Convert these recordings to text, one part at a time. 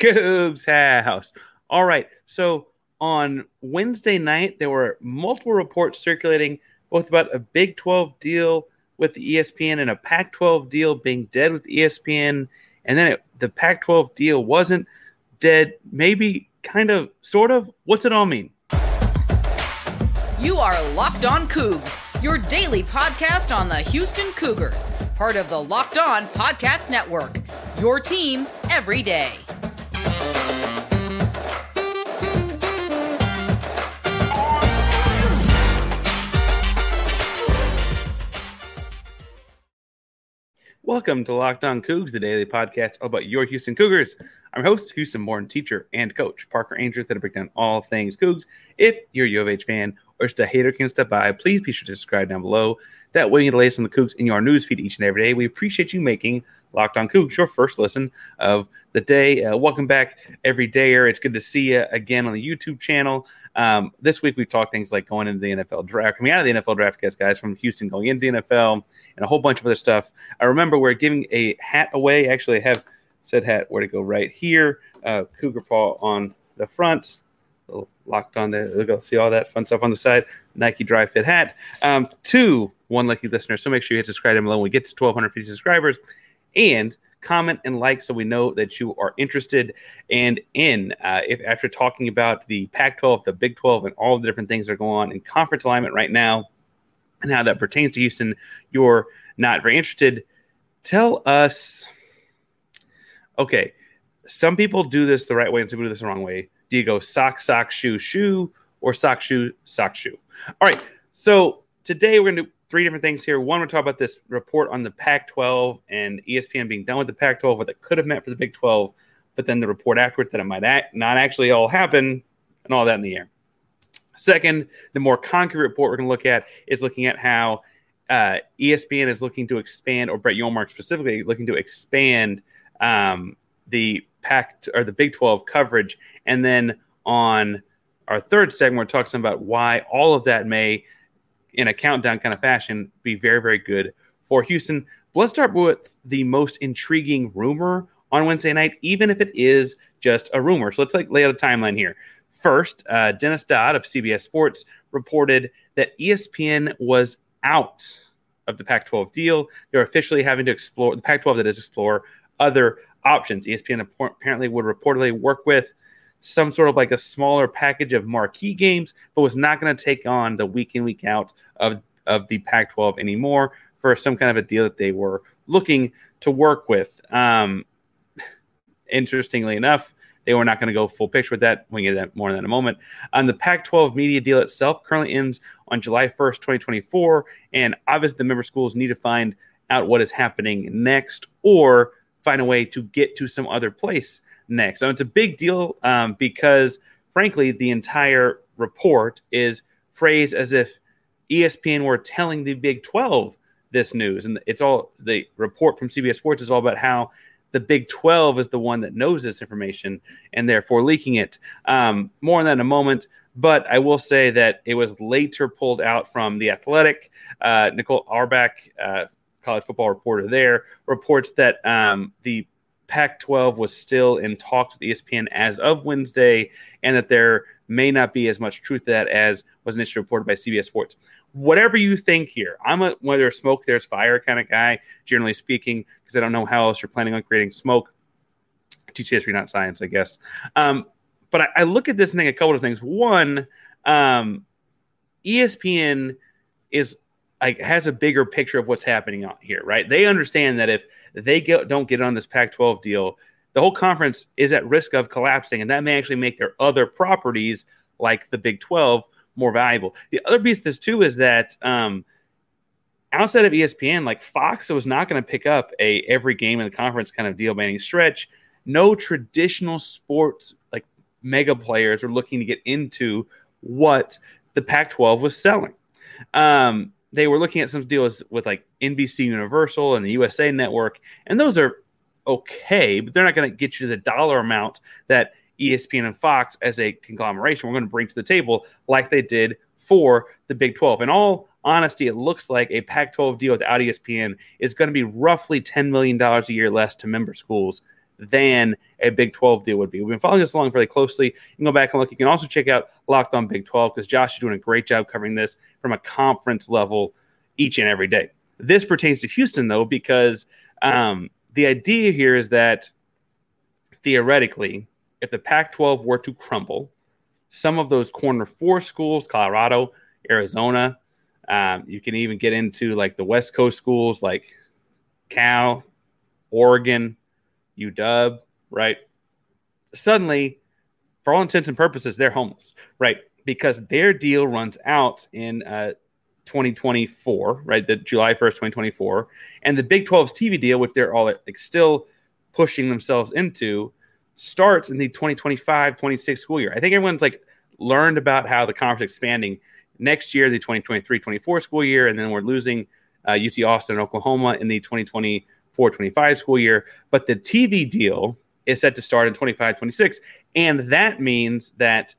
Cougs House. All right. So on Wednesday night, there were multiple reports circulating both about a Big 12 deal with the ESPN and a Pac 12 deal being dead with ESPN. And then it, the Pac 12 deal wasn't dead, maybe, kind of, sort of. What's it all mean? You are Locked On Cougs, your daily podcast on the Houston Cougars, part of the Locked On Podcast Network. Your team every day. Welcome to Locked On Cougs, the daily podcast all about your Houston Cougars. I'm host, Houston born teacher and coach, Parker Ainsworth, that break down all things Cougs. If you're a U of H fan or just a hater can step by, please be sure to subscribe down below. That way you get the latest on the Cougs in your news feed each and every day. We appreciate you making Locked On Cougs your first listen of the day. Uh, welcome back, every dayer. It's good to see you again on the YouTube channel. Um, this week we've talked things like going into the NFL draft, coming out of the NFL draft, guys, guys from Houston going into the NFL and a whole bunch of other stuff. I remember we're giving a hat away. Actually, I have said hat where to go right here. Uh, Cougar Paw on the front, locked on there. Look, will see all that fun stuff on the side. Nike Dri-FIT hat. Um, two, one lucky listener. So make sure you hit subscribe down below when we get to 1,250 subscribers. And comment and like so we know that you are interested and in uh, if after talking about the pac 12 the big 12 and all the different things that are going on in conference alignment right now and how that pertains to Houston, you're not very interested, tell us. Okay, some people do this the right way and some people do this the wrong way. Do you go sock, sock, shoe, shoe, or sock, shoe, sock, shoe? All right, so today we're going to do three different things here. One, we're talking about this report on the Pac 12 and ESPN being done with the Pac 12, what that could have meant for the Big 12, but then the report afterwards that it might act, not actually all happen, and all that in the air. Second, the more concrete report we're going to look at is looking at how uh, ESPN is looking to expand, or Brett Yormark specifically looking to expand um, the Pac or the Big 12 coverage. And then on our third segment, we're talking about why all of that may, in a countdown kind of fashion, be very, very good for Houston. But let's start with the most intriguing rumor on Wednesday night, even if it is just a rumor. So let's like lay out a timeline here. First, uh, Dennis Dodd of CBS Sports reported that ESPN was out of the Pac 12 deal. They're officially having to explore the Pac 12 that is explore other options. ESPN apparently would reportedly work with some sort of like a smaller package of marquee games, but was not going to take on the week in, week out of, of the Pac 12 anymore for some kind of a deal that they were looking to work with. Um, interestingly enough, they were not going to go full picture with that. We get that more in a moment. On the Pac 12 media deal itself currently ends on July 1st, 2024. And obviously, the member schools need to find out what is happening next or find a way to get to some other place next. So it's a big deal um, because, frankly, the entire report is phrased as if ESPN were telling the Big 12 this news. And it's all the report from CBS Sports is all about how the Big 12 is the one that knows this information and therefore leaking it. Um, more on that in a moment. But I will say that it was later pulled out from The Athletic. Uh, Nicole Auerbach, uh, college football reporter there, reports that um, the Pac 12 was still in talks with ESPN as of Wednesday, and that there may not be as much truth to that as was initially reported by CBS Sports whatever you think here. I'm a where there's smoke, there's fire kind of guy, generally speaking, because I don't know how else you're planning on creating smoke. Teach history, not science, I guess. Um, but I, I, look at this and think a couple of things. One, um, ESPN is like has a bigger picture of what's happening out here, right? They understand that if they get, don't get on this Pac-12 deal, the whole conference is at risk of collapsing, and that may actually make their other properties like the Big 12 more valuable. The other piece of this too is that um, outside of ESPN, like Fox was not going to pick up a every game in the conference kind of deal by any stretch. No traditional sports like mega players are looking to get into what the Pac-12 was selling. Um, they were looking at some deals with like NBC Universal and the USA Network, and those are okay, but they're not going to get you the dollar amount that ESPN and Fox as a conglomeration we're going to bring to the table like they did for the Big 12. In all honesty, it looks like a Pac 12 deal without ESPN is going to be roughly $10 million a year less to member schools than a Big 12 deal would be. We've been following this along very closely. You can go back and look. You can also check out Locked on Big 12 because Josh is doing a great job covering this from a conference level each and every day. This pertains to Houston, though, because um, the idea here is that theoretically, if the Pac 12 were to crumble, some of those corner four schools, Colorado, Arizona, um, you can even get into like the West Coast schools like Cal, Oregon, UW, right? Suddenly, for all intents and purposes, they're homeless, right? Because their deal runs out in uh, 2024, right? The July 1st, 2024. And the Big 12's TV deal, which they're all like still pushing themselves into, starts in the 2025 26 school year. I think everyone's like learned about how the conference expanding next year, the 2023 24 school year, and then we're losing uh, UT Austin and Oklahoma in the 2024 25 school year. But the TV deal is set to start in 25 26. And that means that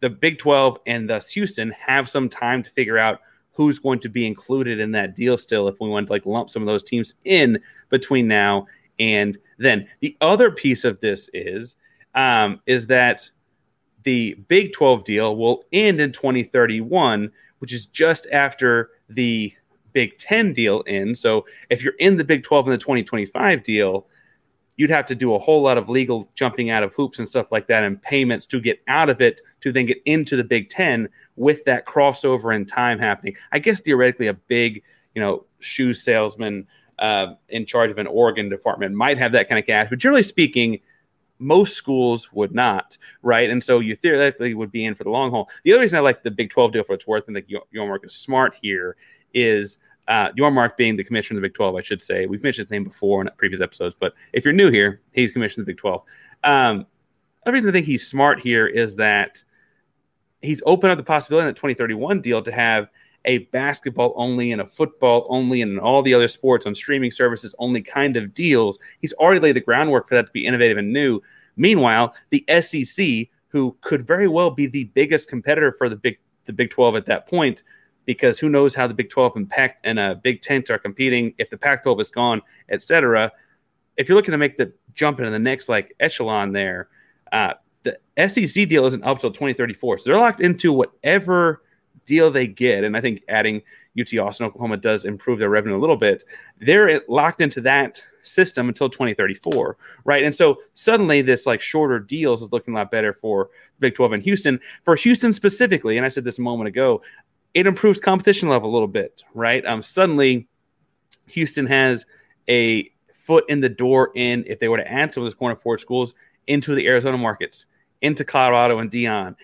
the Big 12 and thus Houston have some time to figure out who's going to be included in that deal still if we want to like lump some of those teams in between now and then the other piece of this is um, is that the Big 12 deal will end in 2031, which is just after the Big 10 deal in. So if you're in the Big 12 and the 2025 deal, you'd have to do a whole lot of legal jumping out of hoops and stuff like that and payments to get out of it to then get into the Big 10 with that crossover in time happening. I guess theoretically a big, you know, shoe salesman uh, in charge of an Oregon department might have that kind of cash, but generally speaking, most schools would not, right? And so you theoretically would be in for the long haul. The other reason I like the Big 12 deal for its worth and think Yormark is smart here is uh, Yormark being the commissioner of the Big 12, I should say. We've mentioned his name before in previous episodes, but if you're new here, he's commissioner of the Big 12. Um, the reason I think he's smart here is that he's opened up the possibility in the 2031 deal to have a basketball only and a football only and all the other sports on streaming services only kind of deals. He's already laid the groundwork for that to be innovative and new. Meanwhile, the SEC, who could very well be the biggest competitor for the Big the Big 12 at that point, because who knows how the Big 12 and Pac and uh, Big 10 are competing if the Pac 12 is gone, etc. If you're looking to make the jump into the next like echelon there, uh, the SEC deal isn't up till 2034, so they're locked into whatever deal they get, and I think adding UT Austin, Oklahoma does improve their revenue a little bit. They're locked into that system until 2034, right? And so suddenly this like shorter deals is looking a lot better for Big 12 and Houston. For Houston specifically, and I said this a moment ago, it improves competition level a little bit, right? Um, suddenly Houston has a foot in the door in if they were to add some of those corner forward schools into the Arizona markets, into Colorado and Dion,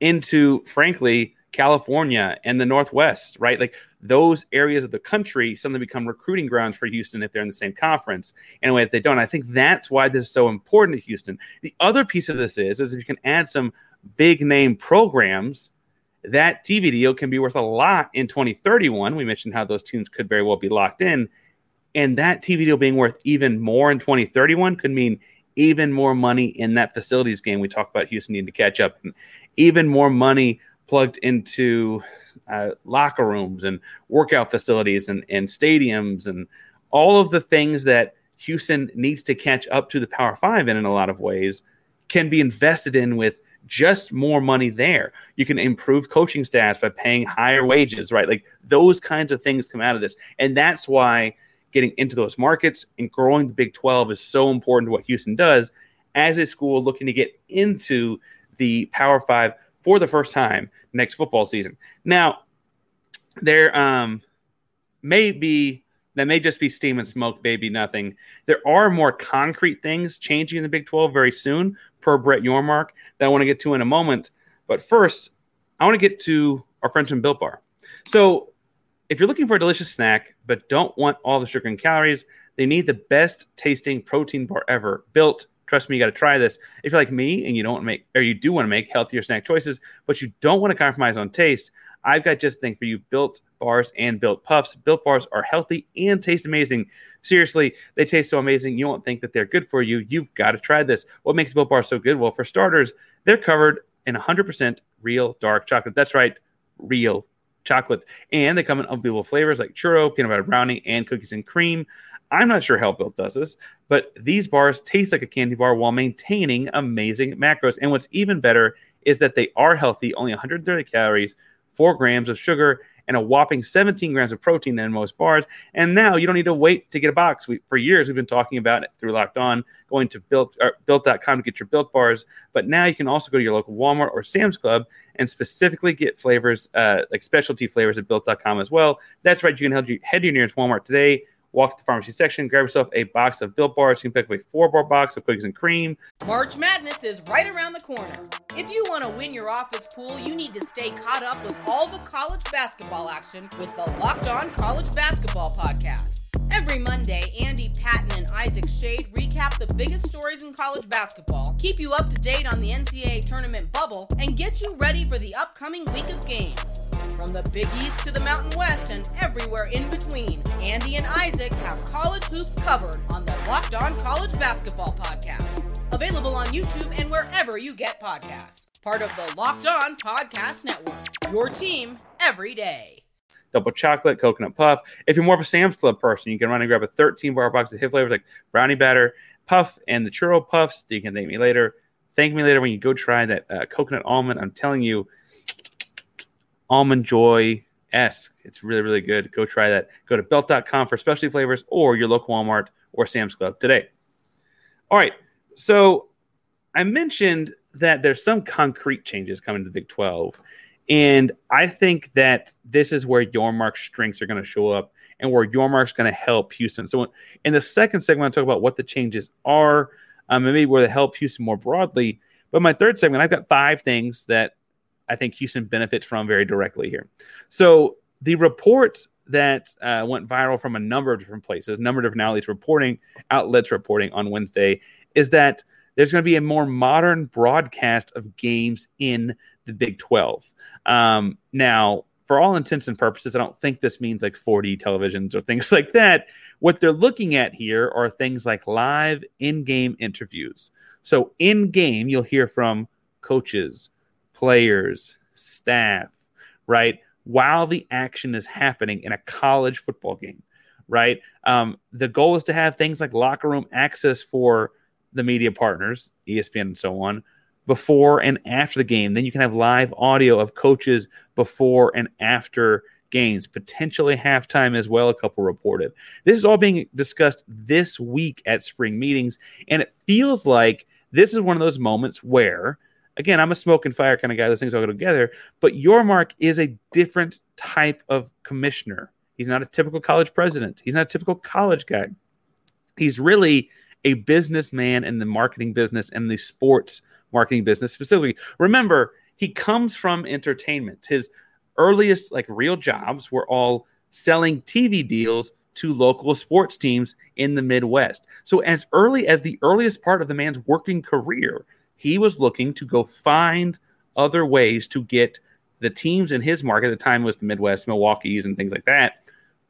into frankly California and the Northwest, right? Like those areas of the country suddenly become recruiting grounds for Houston if they're in the same conference. Anyway, if they don't, I think that's why this is so important to Houston. The other piece of this is, is if you can add some big name programs, that TV deal can be worth a lot in 2031. We mentioned how those teams could very well be locked in. And that TV deal being worth even more in 2031 could mean even more money in that facilities game we talked about Houston needing to catch up, and even more money plugged into uh, locker rooms and workout facilities and, and stadiums and all of the things that Houston needs to catch up to the Power Five in in a lot of ways can be invested in with just more money there. You can improve coaching staffs by paying higher wages, right? Like those kinds of things come out of this. And that's why getting into those markets and growing the Big 12 is so important to what Houston does as a school looking to get into the Power Five for the first time next football season. Now, there um, may be that may just be steam and smoke, baby, nothing. There are more concrete things changing in the Big 12 very soon, per Brett Yormark, that I want to get to in a moment. But first, I want to get to our friends from Built Bar. So, if you're looking for a delicious snack but don't want all the sugar and calories, they need the best tasting protein bar ever. Built trust me, you got to try this. If you're like me and you don't want to make, or you do want to make healthier snack choices, but you don't want to compromise on taste, I've got just the thing for you built bars and built puffs. Built bars are healthy and taste amazing. Seriously, they taste so amazing. You won't think that they're good for you. You've got to try this. What makes built Bar so good? Well, for starters, they're covered in 100% real dark chocolate. That's right, real chocolate. And they come in unbelievable flavors like churro, peanut butter brownie, and cookies and cream. I'm not sure how Built does this, but these bars taste like a candy bar while maintaining amazing macros. And what's even better is that they are healthy, only 130 calories, four grams of sugar, and a whopping 17 grams of protein in most bars. And now you don't need to wait to get a box. We, for years, we've been talking about it through Locked On, going to built, built.com to get your built bars. But now you can also go to your local Walmart or Sam's Club and specifically get flavors, uh, like specialty flavors at built.com as well. That's right. You can head, head to your nearest Walmart today walk to the pharmacy section, grab yourself a box of Built Bars. You can pick up a four bar box of cookies and cream. March Madness is right around the corner. If you want to win your office pool, you need to stay caught up with all the college basketball action with the Locked On College Basketball Podcast. Every Monday, Andy Patton and Isaac Schade recap the biggest stories in college basketball, keep you up to date on the NCAA tournament bubble, and get you ready for the upcoming week of games. From the Big East to the Mountain West and everywhere in between, Andy and Isaac have college hoops covered on the Locked On College Basketball Podcast. Available on YouTube and wherever you get podcasts. Part of the Locked On Podcast Network. Your team every day. Double chocolate, coconut puff. If you're more of a Sam's Club person, you can run and grab a 13 bar box of hit flavors like brownie batter, puff, and the churro puffs. You can thank me later. Thank me later when you go try that uh, coconut almond. I'm telling you, almond joy esque. It's really, really good. Go try that. Go to built.com for specialty flavors or your local Walmart or Sam's Club today. All right. So I mentioned that there's some concrete changes coming to the Big 12. And I think that this is where Yormark's strengths are going to show up and where Yormark's going to help Houston. So in the second segment, I'll talk about what the changes are, um, and maybe where they help Houston more broadly. But my third segment, I've got five things that I think Houston benefits from very directly here. So the report that uh, went viral from a number of different places, a number of different outlets reporting, outlets reporting on Wednesday, is that there's going to be a more modern broadcast of games in the Big 12. Um, now, for all intents and purposes, I don't think this means like 4D televisions or things like that. What they're looking at here are things like live in game interviews. So, in game, you'll hear from coaches, players, staff, right? While the action is happening in a college football game, right? Um, the goal is to have things like locker room access for the media partners, ESPN and so on, before and after the game. Then you can have live audio of coaches before and after games, potentially halftime as well. A couple reported. This is all being discussed this week at spring meetings, and it feels like this is one of those moments where again, I'm a smoke and fire kind of guy. Those things all go together. But Yormark is a different type of commissioner. He's not a typical college president. He's not a typical college guy. He's really a businessman in the marketing business and the sports marketing business specifically. Remember, he comes from entertainment. His earliest like real jobs were all selling TV deals to local sports teams in the Midwest. So as early as the earliest part of the man's working career, he was looking to go find other ways to get the teams in his market at the time was the Midwest, Milwaukee's, and things like that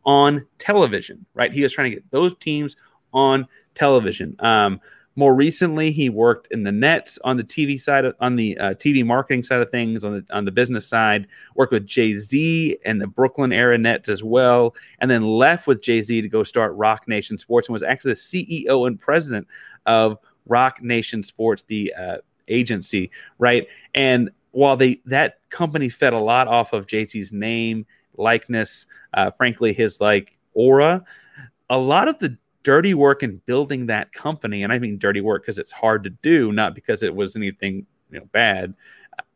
on television. Right, he was trying to get those teams on television. Um, more recently, he worked in the Nets on the TV side, of, on the uh, TV marketing side of things, on the on the business side. Worked with Jay Z and the Brooklyn era Nets as well, and then left with Jay Z to go start Roc Nation Sports and was actually the CEO and president of Roc Nation Sports, the uh, agency, right? And while they that company fed a lot off of Jay Z's name, likeness, uh, frankly, his like aura, a lot of the dirty work in building that company, and I mean dirty work because it's hard to do, not because it was anything you know bad.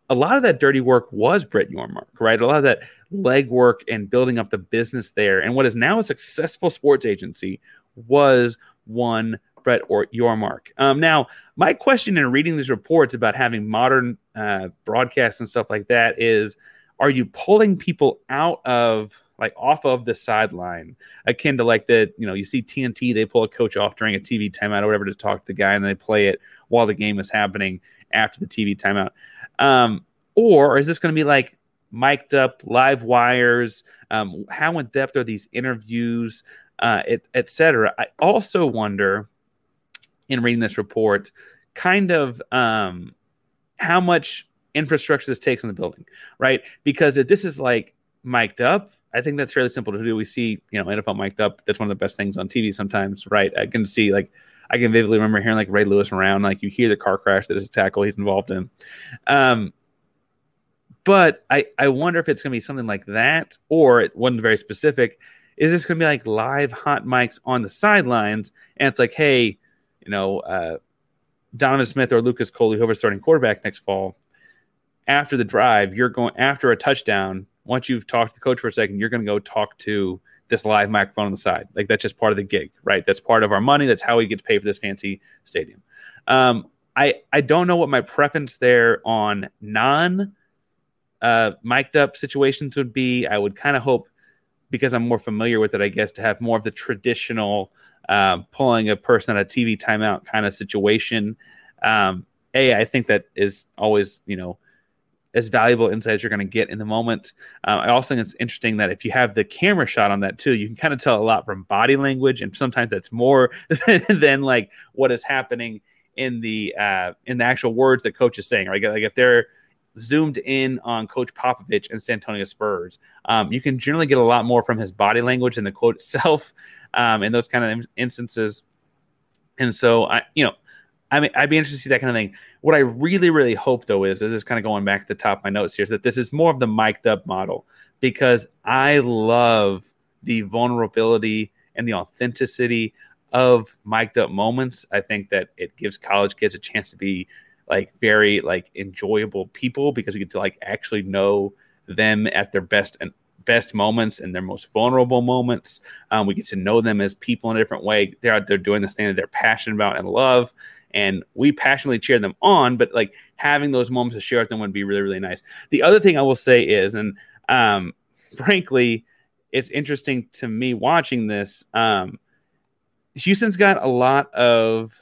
A lot of that dirty work was Brett Yormark, right? A lot of that legwork and building up the business there, and what is now a successful sports agency was one Brett or Yormark. Um, now, my question in reading these reports about having modern uh, broadcasts and stuff like that is, are you pulling people out of like off of the sideline, akin to like the you know you see TNT they pull a coach off during a TV timeout or whatever to talk to the guy and they play it while the game is happening after the TV timeout, um, or is this going to be like mic'd up live wires? Um, how in depth are these interviews, uh, etc. Et I also wonder in reading this report kind of um, how much infrastructure this takes in the building, right? Because if this is like mic'd up, I think that's fairly simple to do. We see, you know, NFL mic'd up. That's one of the best things on TV sometimes, right? I can see like I can vividly remember hearing like Ray Lewis around, like you hear the car crash that is a tackle he's involved in. Um, but I I wonder if it's going to be something like that, or it wasn't very specific. Is this going to be like live hot mics on the sidelines, and it's like, hey, you know, uh, Donovan Smith or Lucas Coley, whoever's starting quarterback next fall, after the drive, you're going after a touchdown. Once you've talked to the coach for a second, you're going to go talk to this live microphone on the side. Like that's just part of the gig, right? That's part of our money. That's how we get to pay for this fancy stadium. Um, I I don't know what my preference there on non uh, mic'd up situations would be. I would kind of hope because I'm more familiar with it, I guess, to have more of the traditional uh, pulling a person at a TV timeout kind of situation. Um, a, I think that is always, you know, as valuable insight as you're going to get in the moment. Uh, I also think it's interesting that if you have the camera shot on that too, you can kind of tell a lot from body language, and sometimes that's more than, than like what is happening in the uh, in the actual words that coach is saying. Right, like if they're zoomed in on Coach Popovich and San Antonio Spurs, um, you can generally get a lot more from his body language and the quote itself um, in those kind of instances. And so I, you know, I mean, I'd be interested to see that kind of thing. What I really, really hope though is, this is kind of going back to the top of my notes here, is that this is more of the mic'd up model because I love the vulnerability and the authenticity of mic'd up moments. I think that it gives college kids a chance to be like very like enjoyable people because we get to like actually know them at their best and best moments and their most vulnerable moments. Um, we get to know them as people in a different way. They're out there doing this thing that they're passionate about and love and we passionately cheer them on but like having those moments to share with them would be really really nice the other thing i will say is and um, frankly it's interesting to me watching this um, houston's got a lot of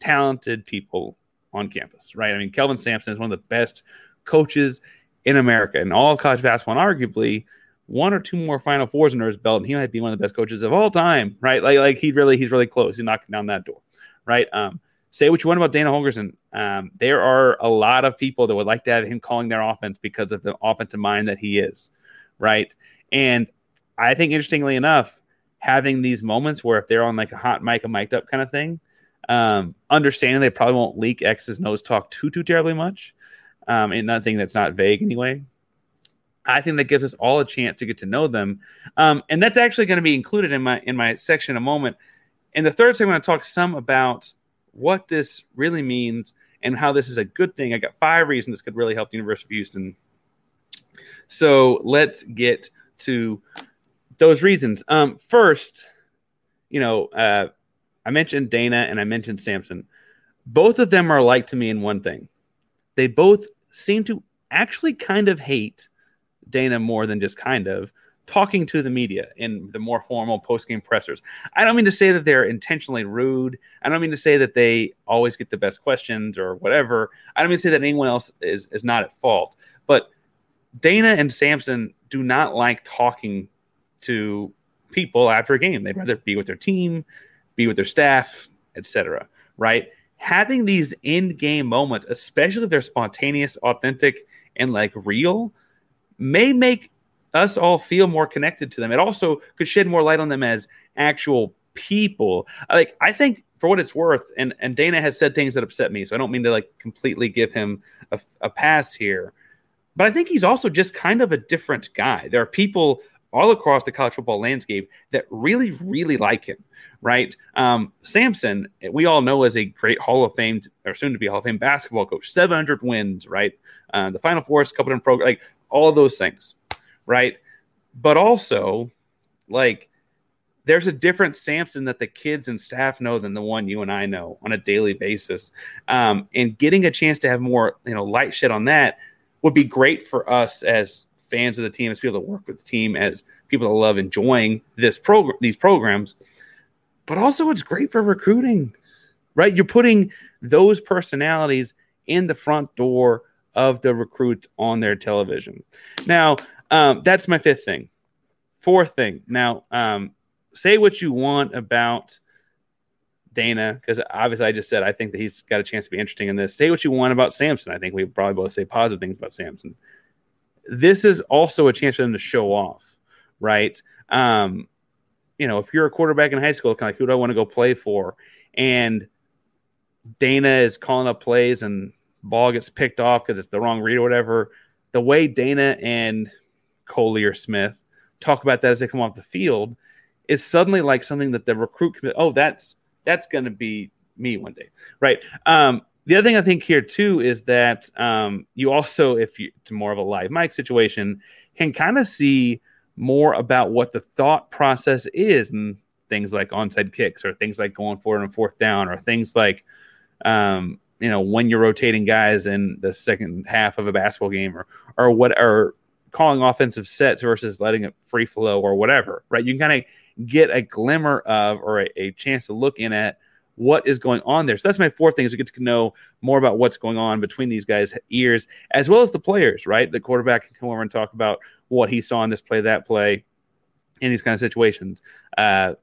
talented people on campus right? I mean kelvin sampson is one of the best coaches in america. And all college basketball and arguably one or two more final fours under his belt and he might be one of the best coaches of all time right? Like like he really he's really close. He's knocking down that door right? Um say what you want about Dana Holgorsen. Um, there are a lot of people that would like to have him calling their offense because of the offensive mind that he is, right? And I think interestingly enough, having these moments where if they're on like a hot mic, a mic'd up kind of thing, um, understanding they probably won't leak X's and O's talk too too terribly much, um, and nothing that's not vague anyway. I think that gives us all a chance to get to know them, um, and that's actually going to be included in my in my section in a moment. In the third segment, I'm going to talk some about what this really means and how this is a good thing. I got five reasons this could really help the University of Houston. So let's get to those reasons. Um, first, you know, uh, I mentioned Dana and I mentioned Sampson. Both of them are alike to me in one thing. They both seem to actually kind of hate Dana more than just kind of talking to the media in the more formal post-game pressers. I don't mean to say that they're intentionally rude. I don't mean to say that they always get the best questions or whatever. I don't mean to say that anyone else is is not at fault. But Dana and Sampson do not like talking to people after a game. They'd rather be with their team, be with their staff, etc. Right? Having these in-game moments, especially if they're spontaneous, authentic, and like real, may make us all feel more connected to them. It also could shed more light on them as actual people. Like I think for what it's worth, and and Dana has said things that upset me, so I don't mean to like completely give him a, a pass here, but I think he's also just kind of a different guy. There are people all across the college football landscape that really, really like him, right? Um, Sampson, we all know as a great Hall of Fame or soon to be Hall of Fame basketball coach, 700 wins, right? Uh, the Final Four, couple of programs, like all those things right? But also, like, there's a different Sampson that the kids and staff know than the one you and I know on a daily basis. Um, and getting a chance to have more, you know, light shed on that would be great for us as fans of the team, as people that work with the team, as people that love enjoying this program, these programs. But also, it's great for recruiting, right? You're putting those personalities in the front door of the recruits on their television. Now, um, that's my fifth thing. Fourth thing. Now, um, say what you want about Dana, because obviously I just said I think that he's got a chance to be interesting in this. Say what you want about Sampson. I think we probably both say positive things about Sampson. This is also a chance for them to show off, right? Um, you know, if you're a quarterback in high school, kind of like who do I want to go play for? And Dana is calling up plays and ball gets picked off because it's the wrong read or whatever. The way Dana and Coley or Smith talk about that as they come off the field is suddenly like something that the recruit can, oh, that's that's to be me one day, right? Um, the other thing I think here too is that um, you also, if you, it's more of a live mic situation, can kind of see more about what the thought process is and things like onside kicks or things like going forward and fourth down or things like um, you know when you're rotating guys in the second half of a basketball game or or what or calling offensive sets versus letting it free flow or whatever right? You can kind of get a glimmer of or a, a, chance to look in at what is going on there so that's my fourth thing is to get to know more about what's going on between these guys ears as well as the players right the quarterback can come over and talk about what he saw in this play, that play, in these kind of situations. Uh,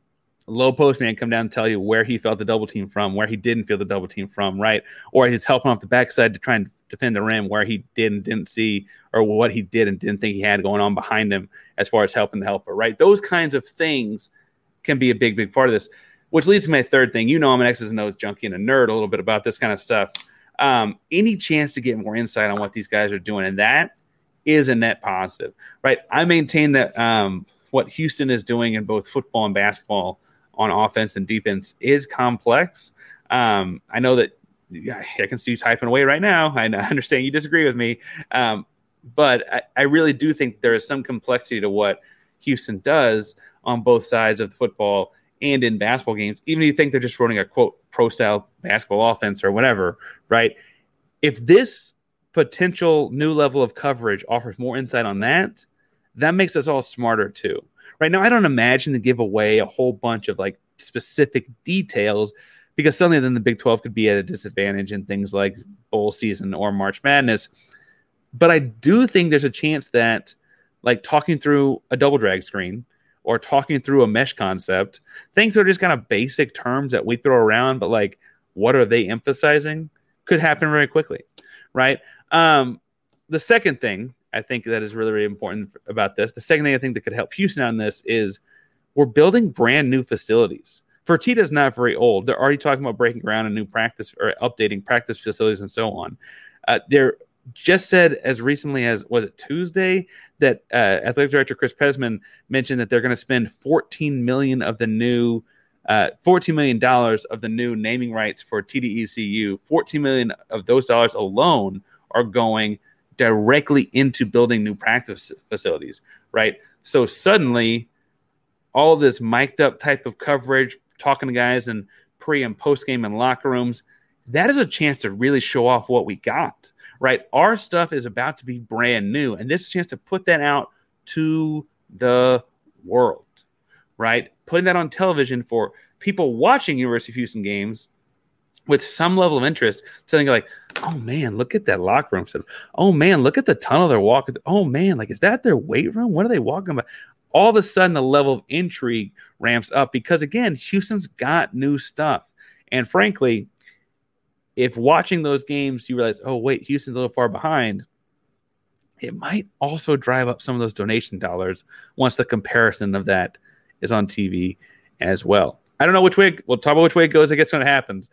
low post man come down and tell you where he felt the double team from, where he didn't feel the double team from, right? Or he's helping off the backside to try and defend the rim where he did and didn't see, or what he did and didn't think he had going on behind him as far as helping the helper, right? Those kinds of things can be a big, big part of this. Which leads to my third thing. You know, I'm an X's and O's junkie and a nerd a little bit about this kind of stuff. Um, any chance to get more insight on what these guys are doing, and that is a net positive, right? I maintain that um, what Houston is doing in both football and basketball on offense and defense is complex. Um, I know that I can see you typing away right now. I understand you disagree with me, um, but I, I, really do think there is some complexity to what Houston does on both sides of the football and in basketball games. Even if you think they're just running a quote pro style basketball offense or whatever, right? If this potential new level of coverage offers more insight on that, that makes us all smarter too. Right now, I don't imagine to give away a whole bunch of like specific details because suddenly then the Big 12 could be at a disadvantage in things like bowl season or March Madness. But I do think there's a chance that like talking through a double drag screen or talking through a mesh concept, things that are just kind of basic terms that we throw around, but like what are they emphasizing could happen very quickly. Right. Um, the second thing I think that is really, really important about this, the second thing I think that could help Houston on this is we're building brand new facilities. Fertitta is not very old. They're already talking about breaking ground and new practice or updating practice facilities and so on. Uh, they're just said as recently as was it Tuesday that uh, athletic director Chris Pezman mentioned that they're going to spend 14 million of the new uh, 14 million dollars of the new naming rights for TDECU. 14 million of those dollars alone are going directly into building new practice facilities, right? So suddenly, all this mic'd up type of coverage, talking to guys in pre and post game and locker rooms, that is a chance to really show off what we got, right? Our stuff is about to be brand new, and this chance to put that out to the world, right? Putting that on television for people watching University of Houston games with some level of interest, something like, oh man, look at that locker room. Oh man, look at the tunnel they're walking. Oh man, like is that their weight room? What are they walking about? All of a sudden, the level of intrigue ramps up because again, Houston's got new stuff. And frankly, if watching those games you realize, oh wait, Houston's a little far behind, it might also drive up some of those donation dollars once the comparison of that is on TV as well. I don't know which way. We'll talk about which way it goes. I guess when it happens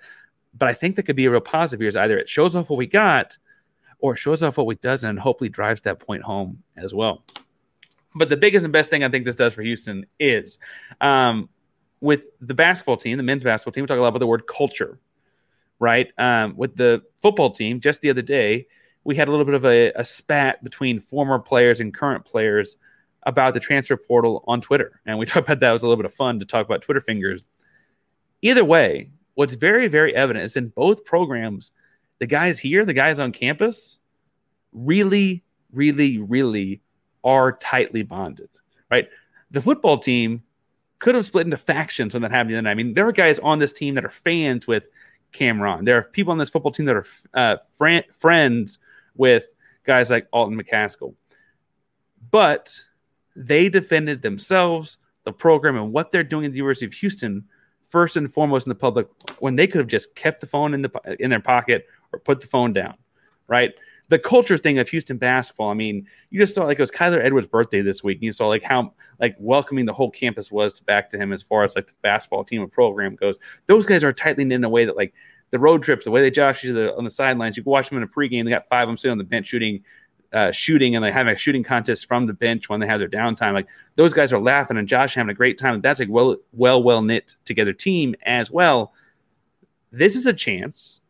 but I think that could be a real positive here is either it shows off what we got or it shows off what we doesn't and hopefully drives that point home as well. But the biggest and best thing I think this does for Houston is um, with the basketball team, the men's basketball team, we talk a lot about the word culture, right? Um, with the football team, just the other day, we had a little bit of a, a spat between former players and current players about the transfer portal on Twitter. And we talked about that. It was a little bit of fun to talk about Twitter fingers. Either way, what's very, very evident is in both programs, the guys here, the guys on campus, really, really, really are tightly bonded, right? The football team could have split into factions when that happened. I mean, there are guys on this team that are fans with Cameron. There are people on this football team that are uh, fr- friends with guys like Alton McCaskill. But they defended themselves, the program, and what they're doing at the University of Houston first and foremost in the public when they could have just kept the phone in the in their pocket or put the phone down, right? The culture thing of Houston basketball. I mean, you just saw like it was Kyler Edwards' birthday this week. And you saw like how like welcoming the whole campus was to back to him as far as like the basketball team and program goes. Those guys are tightly knit in a way that like the road trips, the way they josh each other on the sidelines. You can watch them in a pregame. They got five of them sitting on the bench shooting, uh, shooting, and they have a shooting contest from the bench when they have their downtime. Like those guys are laughing and Josh having a great time. That's like well, well, well knit together team as well. This is a chance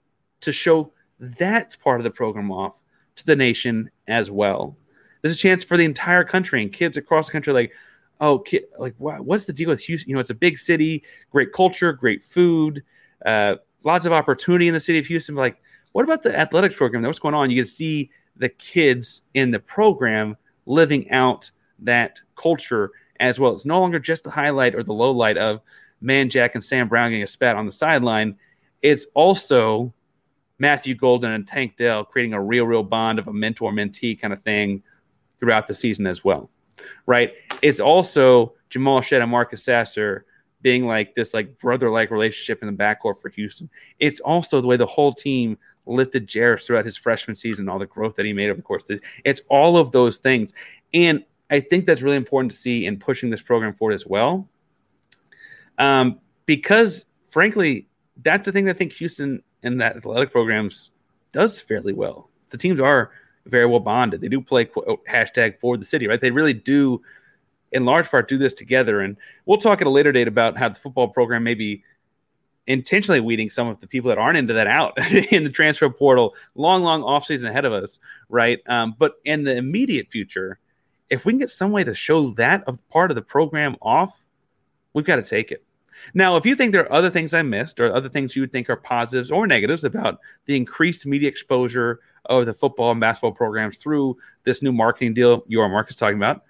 to show that part of the program off to the nation as well. There's a chance for the entire country and kids across the country, like, oh, like, what's the deal with Houston? You know, it's a big city, great culture, great food, uh, lots of opportunity in the city of Houston. But like, what about the athletics program? What's going on? You can see the kids in the program living out that culture as well. It's no longer just the highlight or the low light of Man Jack and Sam Brown getting a spat on the sideline. It's also Matthew Golden and Tank Dell creating a real, real bond of a mentor mentee kind of thing throughout the season as well. Right. It's also Jamal Shead and Marcus Sasser being like this like brother like relationship in the backcourt for Houston. It's also the way the whole team lifted Jarace throughout his freshman season, all the growth that he made over the course. It's all of those things, and I think that's really important to see in pushing this program forward as well. Um, because frankly, that's the thing I think Houston and that athletic programs does fairly well. The teams are very well bonded. They do play quote, hashtag for the city, right? They really do, in large part, do this together. And we'll talk at a later date about how the football program may be intentionally weeding some of the people that aren't into that out in the transfer portal. Long, long offseason ahead of us, right? Um, but in the immediate future, if we can get some way to show that of part of the program off, we've got to take it. Now, if you think there are other things I missed or other things you would think are positives or negatives about the increased media exposure of the football and basketball programs through this new marketing deal Yormark is talking about,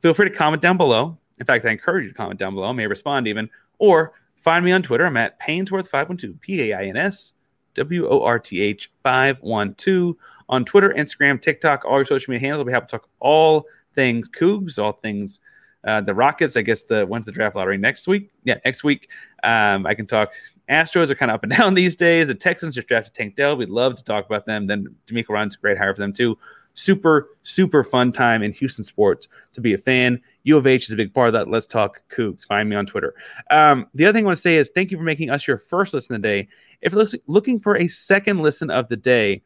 feel free to comment down below. In fact, I encourage you to comment down below. I may respond even. Or find me on Twitter. I'm at Painsworth512, P A I N S W O R T H 512 on Twitter, Instagram, TikTok, all your social media handles. We'll be happy to talk all things Cougs, all things uh, the Rockets, I guess the when's the draft lottery next week? Yeah, next week. Um, I can talk. Astros are kind of up and down these days. The Texans just drafted Tank Dell. We'd love to talk about them. Then DeMeco Ryans a great hire for them too. Super, super fun time in Houston sports to be a fan. U of H is a big part of that. Let's talk Cougs. Find me on Twitter. Um, the other thing I want to say is thank you for making us your first listen of the day. If you're looking for a second listen of the day,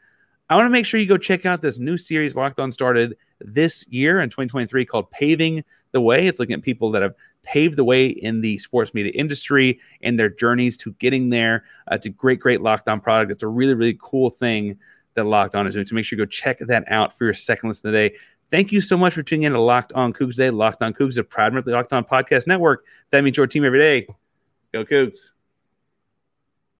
I want to make sure you go check out this new series Locked On started this year in 2023 called Paving the way. It's looking at people that have paved the way in the sports media industry and their journeys to getting there. Uh, it's a great, great Locked On product. It's a really, really cool thing that Locked On is doing. So make sure you go check that out for your second listen today. Thank you so much for tuning in to Locked On Cougs Day. Locked On Cougs, a proud member of the Locked On Podcast Network. That means your team every day. Go Cougs.